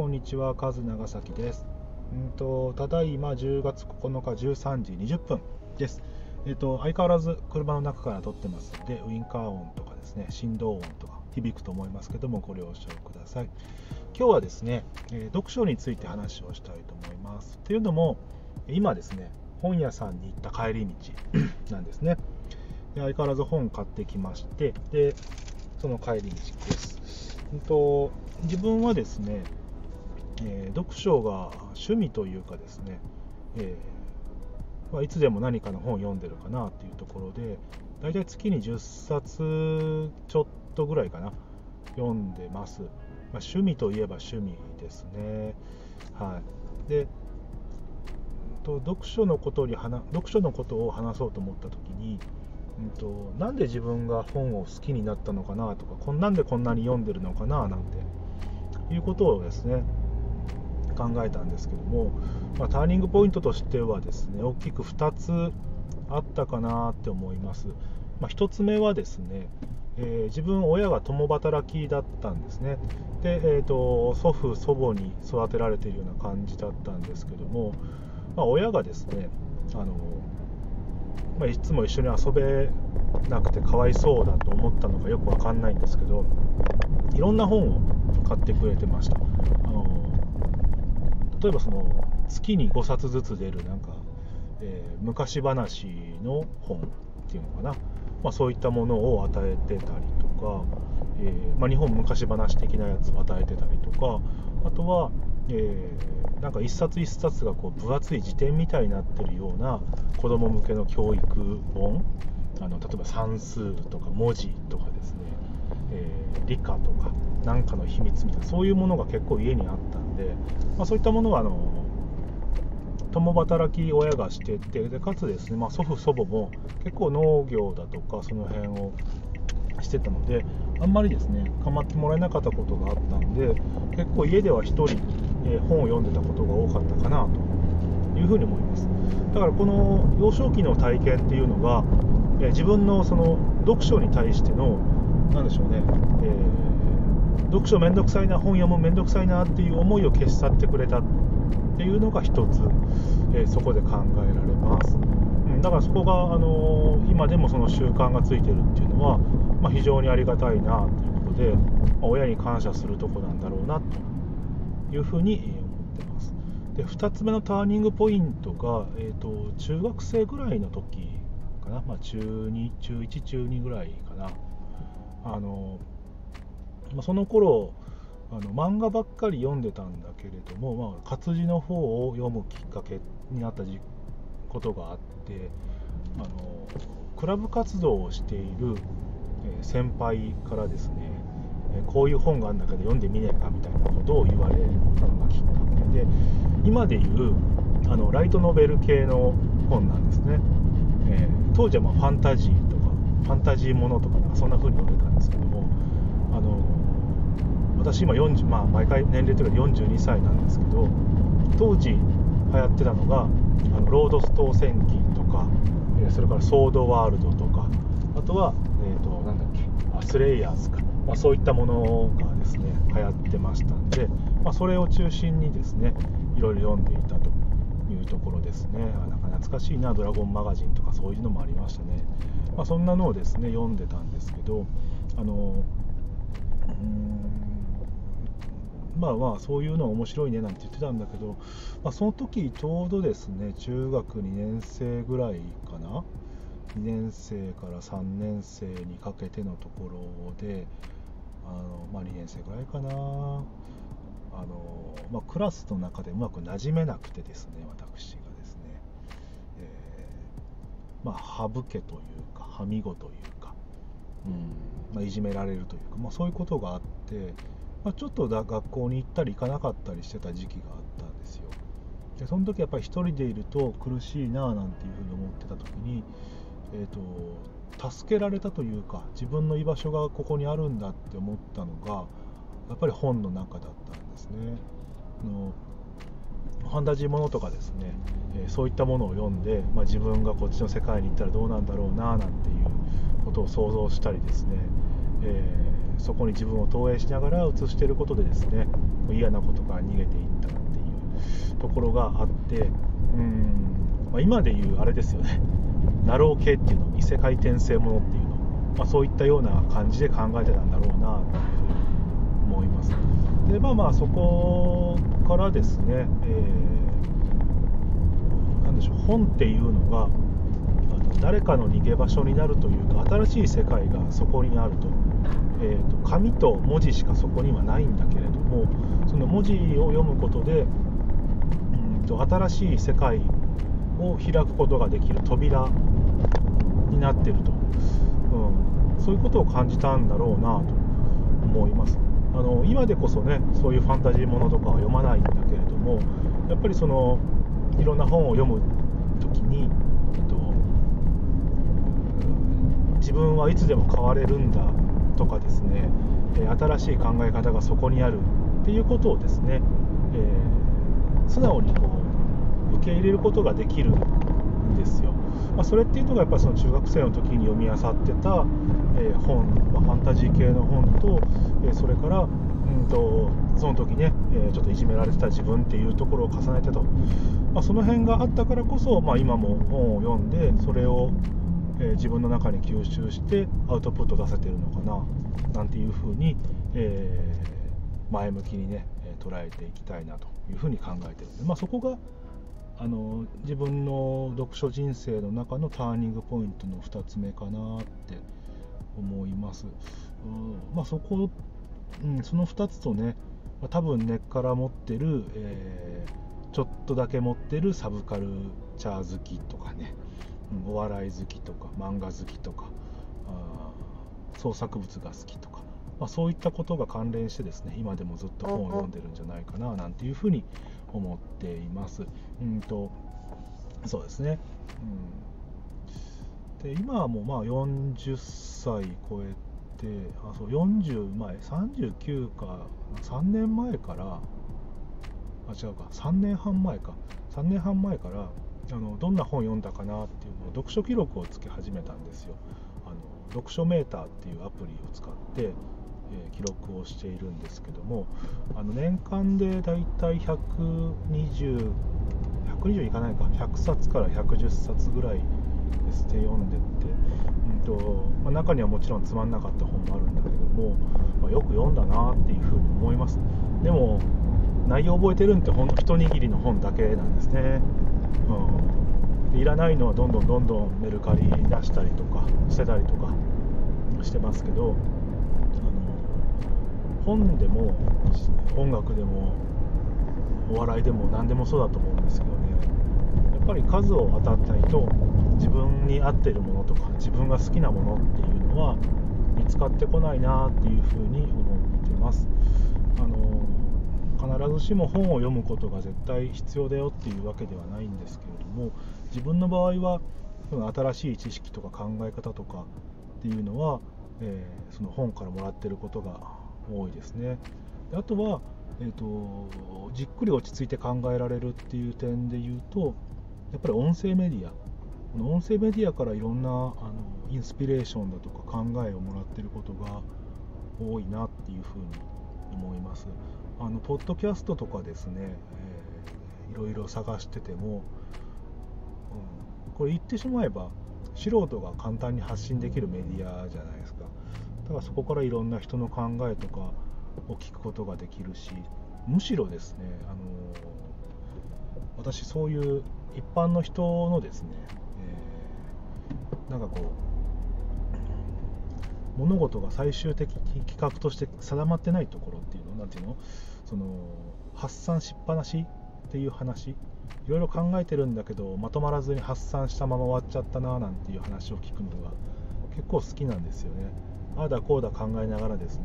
こんにちは、カズ長崎です。うんとただいま10月9日13時20分です。えっと相変わらず車の中から撮ってますので、ウインカー音とかですね、振動音とか響くと思いますけども、ご了承ください。今日はですね、え読書について話をしたいと思います。というのも、今ですね、本屋さんに行った帰り道 なんですね。で相変わらず本買ってきまして、でその帰り道です。うんと自分はですね、えー読書が趣味というかですね、えーまあ、いつでも何かの本を読んでるかなっていうところで大体月に10冊ちょっとぐらいかな読んでます、まあ、趣味といえば趣味ですね。はい。でと読書のことに話読書のことを話そうと思った時にうんとなんで自分が本を好きになったのかなとかこんなんでこんなに読んでるのかななんていうことをですね考えたんですけども、まあ、ターニングポイントとしてはですね大きく2つあったかなって思います、まあ、1つ目はですね、えー自分親が共働きだったんですね。で、えーと祖父祖母に育てられているような感じだったんですけども、まあ、親がですねあの、まあ、いつも一緒に遊べなくてかわいそうだと思ったのかよくわかんないんですけどいろんな本を買ってくれてました。あの例えばその月に5冊ずつ出るなんか、えー昔話の本っていうのかな、まあ、そういったものを与えてたりとか、えーまあ、日本昔話的なやつを与えてたりとかあとは、えーなんか一冊一冊がこう分厚い辞典みたいになってるような子供向けの教育本。あの例えば算数とか文字とかですね、え理科とかなんかの秘密みたいなそういうものが結構家にあったで、まあ、そういったものはあの共働き親がしててでかつですね、まあ、祖父祖母も結構農業だとかその辺をしてたのであんまりですね構ってもらえなかったことがあったんで結構家では一人、えー本を読んでたことが多かったかなというふうに思います。だからこの幼少期の体験っていうのが、えー自分のその読書に対してのなんでしょうね、えー読書めんどくさいな本読むめんどくさいなっていう思いを消し去ってくれたっていうのが一つ、えーそこで考えられます、うん、だからそこが、あのー今でもその習慣がついてるっていうのは、まあ、非常にありがたいなということで、まあ親に感謝するとこなんだろうなというふうに思ってます。で2つ目のターニングポイントが、えー、と中学生ぐらいの時かな、まあ、中2中1中2ぐらいかな。あのまあその頃あの漫画ばっかり読んでたんだけれども、まあ、活字の方を読むきっかけになったことがあってあのクラブ活動をしている、先輩からですね、こういう本があるんだけど読んでみねえかみたいなことを言われたのがきっかけで今でいうあのライトノベル系の本なんですね、えー当時はまファンタジーとかファンタジーものとかなんかそんな風に読んでたんですけどもあの私今40、まあ、毎回年齢というか42歳なんですけど当時流行ってたのがあのロードストー戦記とか、えーそれからソードワールドとかあとは、えー、となんだっけ？あスレイヤーズか、まあ、そういったものがですね流行ってましたんで、まあ、それを中心にですねいろいろ読んでいたというところですね。あなんか懐かしいなドラゴンマガジンとかそういうのもありましたね、まあ、そんなのをですね読んでたんですけどあのうーんまあまあそういうの面白いねなんて言ってたんだけど、まあ、その時ちょうどですね中学2年生ぐらいかな？2年生から3年生にかけてのところであの、まあ、2年生ぐらいかな？あの、まあ、クラスの中でうまく馴染めなくてですね私がですね、えーまあ省けというかはみごというかうんま、いじめられるというか、ま、そういうことがあって、まあ、ちょっとだ学校に行ったり行かなかったりしてた時期があったんですよ。でその時やっぱり一人でいると苦しいなあなんていうふうに思ってた時に、えー、と助けられたというか自分の居場所がここにあるんだって思ったのがやっぱり本の中だったんですね。あのファンタジーものとかですね、えそういったものを読んで、まあ、自分がこっちの世界に行ったらどうなんだろうななんていうことを想像したりですね、えーそこに自分を投影しながら映していることでですね嫌なことから逃げていったっていうところがあってうん、まあ、今でいうあれですよね。ナロー系っていうの異世界転生ものっていうの、まあ、そういったような感じで考えてたんだろうなというふうに思います。でまあまあそこからですね、えー、なんでしょう本っていうのが誰かの逃げ場所になるというか新しい世界がそこにあると,、えーと、紙と文字しかそこにはないんだけれどもその文字を読むことでうんと新しい世界を開くことができる扉になってると、うん、そういうことを感じたんだろうなと思います。あの今でこそねそういうファンタジーものとかは読まないんだけれどもやっぱりそのいろんな本を読む時に自分はいつでも変われるんだとかですね、新しい考え方がそこにあるっていうことをですね、えー、素直にこう受け入れることができるんですよ。まあ、それっていうのがやっぱその中学生の時に読み漁ってた、えー、本、まあ、ファンタジー系の本と、えー、それから、うんと、その時ね、え、ちょっといじめられてた自分っていうところを重ねてと、まあ、その辺があったからこそ、ま、今も本を読んでそれをえ自分の中に吸収してアウトプット出せてるのかななんていうふうに、えー、前向きにね捉えていきたいなというふうに考えてるんで、まあ、そこがあの自分の読書人生の中のターニングポイントの2つ目かなって思います。うんまあ、そこ、うん、その2つとね、まあ、多分根っから持ってる、えー、ちょっとだけ持ってるサブカルチャー好きとかね、お笑い好きとか漫画好きとか創作物が好きとか、まあ、そういったことが関連してですね今でもずっと本を読んでるんじゃないかななんていうふうに思っています。うんとそうですね、うん、で今はもうまあ40歳超えてあそう40前39か3年前からあ違うか3年半前か。3年半前からあのどんな本読んだかなっていうのを読書記録をつけ始めたんですよ。あの読書メーターっていうアプリを使って、えー、記録をしているんですけどもあの年間でだいたい120 120いかないか。100冊から110冊ぐらいですね読んでって、うんとまあ、中にはもちろんつまんなかった本もあるんだけども、まあ、よく読んだなっていうふうに思います。でも内容覚えてるんってほんの一握りの本だけなんですね。うん、いらないのはどんどんどんどんメルカリ出したりとか捨てたりとかしてますけどあの本でも音楽でもお笑いでも何でもそうだと思うんですけどねやっぱり数を当たったりと自分に合ってるものとか自分が好きなものっていうのは見つかってこないなっていうふうに思ってます。必ずしも本を読むことが絶対必要だよっていうわけではないんですけれども自分の場合は新しい知識とか考え方とかっていうのは、えー、その本からもらってることが多いですね。であとは、えーと、じっくり落ち着いて考えられるっていう点で言うとやっぱり音声メディアこの音声メディアからいろんなあのインスピレーションだとか考えをもらってることが多いなっていうふうに思います。あのポッドキャストとかですね、えー、いろいろ探してても、うん、これ言ってしまえば素人が簡単に発信できるメディアじゃないですか。だからそこからいろんな人の考えとかを聞くことができるしむしろですね、あの私そういう一般の人のですね、えー、なんかこう物事が最終的企画として定まってないところっていうのなんていうの？その発散しっぱなしっていう話。いろいろ考えてるんだけどまとまらずに発散したまま終わっちゃったななんていう話を聞くのが結構好きなんですよね。ああだこうだ考えながらですね、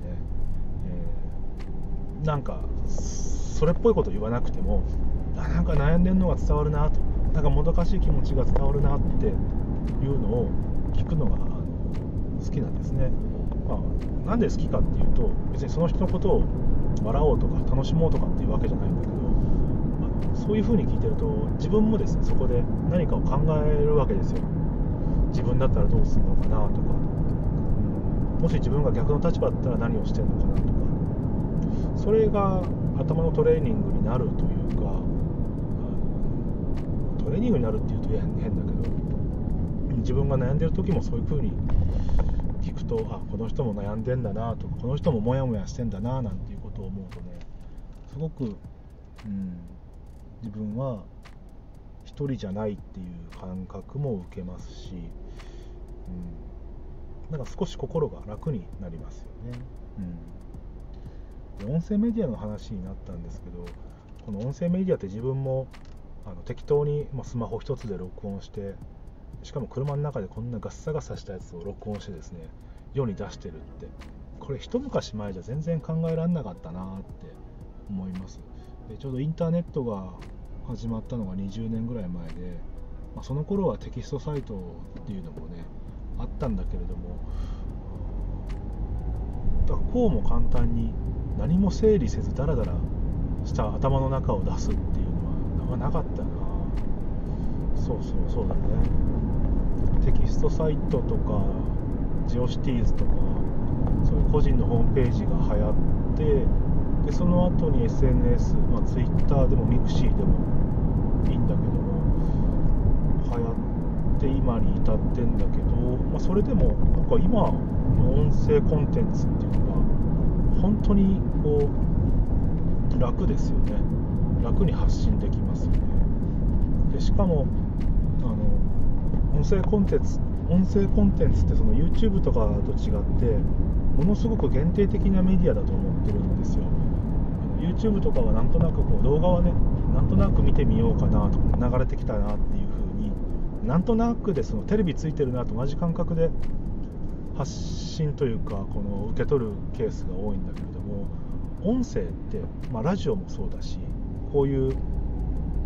えー、なんかそれっぽいこと言わなくてもあなんか悩んでるのが伝わるなと。なんかもどかしい気持ちが伝わるなっていうのを聞くのが好きなんですね、まあ、なんで好きかっていうと別にその人のことを笑おうとか楽しもうとかっていうわけじゃないんだけど、まあ、そういう風に聞いてると自分もですねそこで何かを考えるわけですよ。自分だったらどうするのかなとか、うん、もし自分が逆の立場だったら何をしてるのかなとか。それが頭のトレーニングになるというかトレーニングになるっていうと変だけど自分が悩んでる時もそういう風にくとあこの人も悩んでんだなとかこの人もモヤモヤしてんだななんていうことを思うとねすごく、うん、自分は一人じゃないっていう感覚も受けますし、うん、なんか少し心が楽になりますよね。うん、音声メディアの話になったんですけどこの音声メディアって自分もあの適当に、ま、スマホ一つで録音してしかも車の中でこんなガッサガサしたやつを録音してですね世に出してるって。これ一昔前じゃ全然考えられなかったなって思います。でちょうどインターネットが始まったのが20年ぐらい前で、まあ、その頃はテキストサイトっていうのもねあったんだけれどもだからこうも簡単に何も整理せずダラダラした頭の中を出すっていうのはなかったな。そうそうそうだね。テキストサイトとかジオシティーズとかそういう個人のホームページが流行ってでその後に SNS、まあ、Twitter でも Mixi でもいいんだけども流行って今に至ってんだけど、まあ、それでもなんか今の音声コンテンツっていうのが本当にこう楽ですよね。楽に発信できますよね。でしかもあの音声コンテンツ音声コンテンツってその YouTube とかと違ってものすごく限定的なメディアだと思ってるんですよ。YouTube とかはなんとなくこう動画はねなんとなく見てみようかなとか流れてきたなっていう風になんとなくでそのテレビついてるなと同じ感覚で発信というかこの受け取るケースが多いんだけれども音声って、まあ、ラジオもそうだしこういう、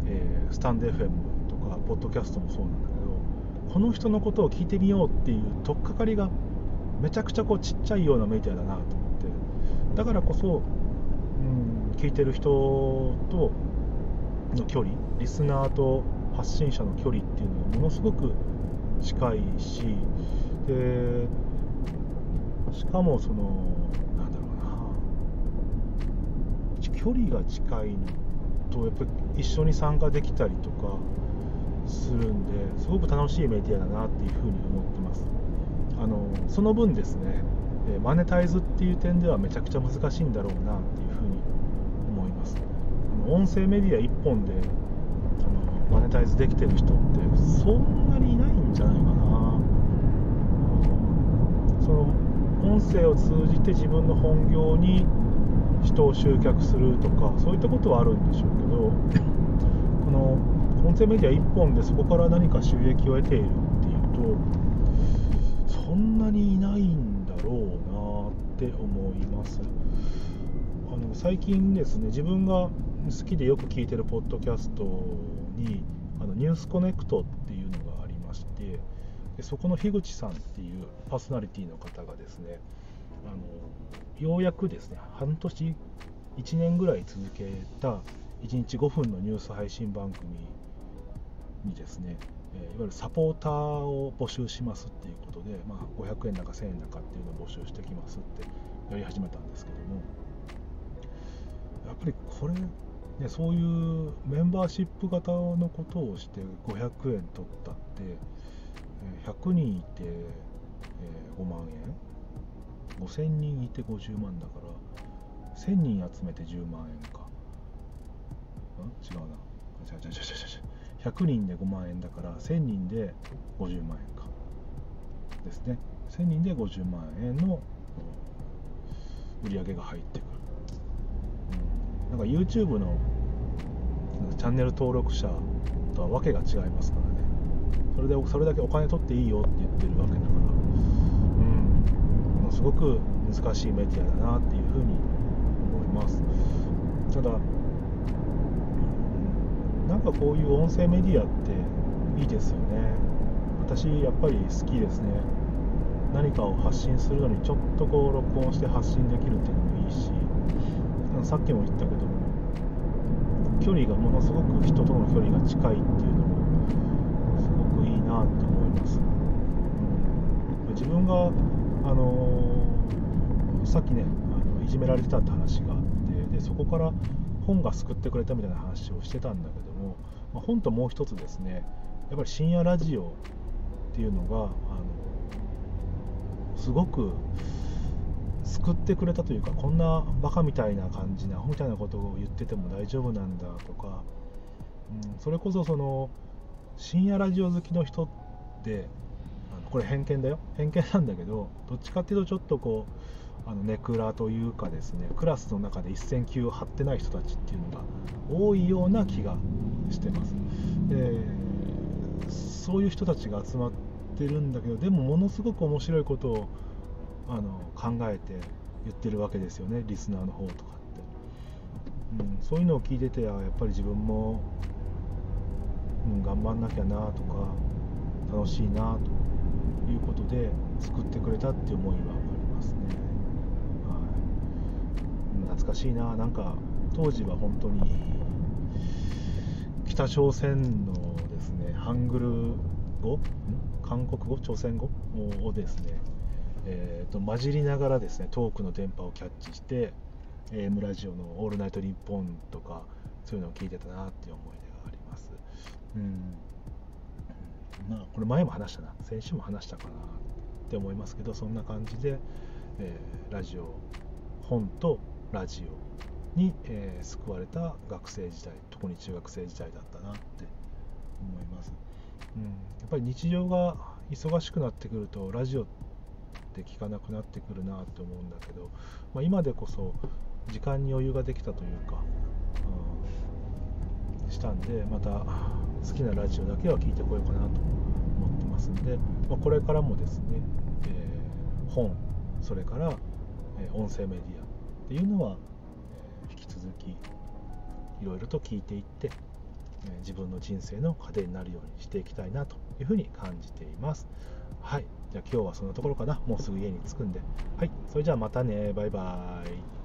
えー、スタンド FM とかポッドキャストもそうなんだこの人のことを聞いてみようっていう取っかかりがめちゃくちゃこうちっちゃいようなメディアだなと思って。だからこそ、うん、聞いてる人との距離リスナーと発信者の距離っていうのがものすごく近いしでしかもそのなんだろうな距離が近いのとやっぱり一緒に参加できたりとかするんですごく楽しいメディアだなっていうふうに思ってます。あのその分ですねマネタイズっていう点ではめちゃくちゃ難しいんだろうなっていうふうに思います。あの音声メディア1本であのマネタイズできてる人ってそんなにいないんじゃないかな。その音声を通じて自分の本業に人を集客するとかそういったことはあるんでしょうけどこの音声メディア1本でそこから何か収益を得ているっていうとそんなにいないんだろうなって思います。あの最近ですね自分が好きでよく聞いてるポッドキャストにあのニュースコネクトっていうのがありましてでそこの樋口さんっていうパーソナリティの方がですねあのようやくですね半年1年ぐらい続けた1日5分のニュース配信番組にですね、えいわゆるサポーターを募集しますっていうことで、まあ、500円だか1000円だかっていうのを募集してきますってやり始めたんですけどもやっぱりこれ、ね、そういうメンバーシップ型のことをして500円取ったって100人いて5万円5000人いて50万だから1000人集めて10万円か。違うな。違う違う違う違う違う。100人で5万円だから1000人で50万円か。ですね。1000人で50万円の売り上げが入ってくる、うん、なんか YouTube のチャンネル登録者とはわけが違いますからね。それでそれだけお金取っていいよって言ってるわけだから。うん。すごく難しいメディアだなっていうふうに思います。ただなんかこういう音声メディアっていいですよね。私やっぱり好きですね。何かを発信するのにちょっとこう録音して発信できるっていうのもいいし。さっきも言ったけど距離がものすごく人との距離が近いっていうのもすごくいいなって思います、自分があのー、さっきねあのいじめられてたって話があってでそこから本が救ってくれたみたいな話をしてたんだけど、まあ、本ともう一つですねやっぱり深夜ラジオっていうのがあのすごく救ってくれたというかこんなバカみたいな感じなアホみたいなことを言ってても大丈夫なんだとか、うん、それこそその深夜ラジオ好きの人ってあのこれ偏見だよ。偏見なんだけどどっちかっていうとちょっとこうあのネクラというかですねクラスの中で一線級を張ってない人たちっていうのが多いような気がしてます。でそういう人たちが集まってるんだけどでもものすごく面白いことをあの考えて言ってるわけですよねリスナーの方とかって、うん、そういうのを聞いててやっぱり自分も、うん、頑張んなきゃなとか楽しいなということで作ってくれたっていう思いはありますね、懐かしいな。なんか当時は本当に北朝鮮のですねハングル語？韓国語？朝鮮語？をですねえーと、混じりながらですねトークの電波をキャッチして AM ラジオの「オールナイトニッポン」とかそういうのを聞いてたなっていう思い出があります。うん。まあこれ前も話したな。先週も話したかなって思いますけどそんな感じで、えー、ラジオ本とラジオに、えー、救われた学生時代特に中学生時代だったなって思います、うん、やっぱり日常が忙しくなってくるとラジオって聞かなくなってくるなって思うんだけど、まあ、今でこそ時間に余裕ができたというか、うん、したんでまた好きなラジオだけは聞いてこようかなと思ってますんで、まあ、これからもですね、えー、本それから、え、音声メディアっていうのは、え、引き続きいろいろと聞いていって、え自分の人生の糧になるようにしていきたいなというふうに感じています。はい。じゃあ今日はそんなところかな。もうすぐ家に着くんで。はい。それじゃあまたね。バイバーイ。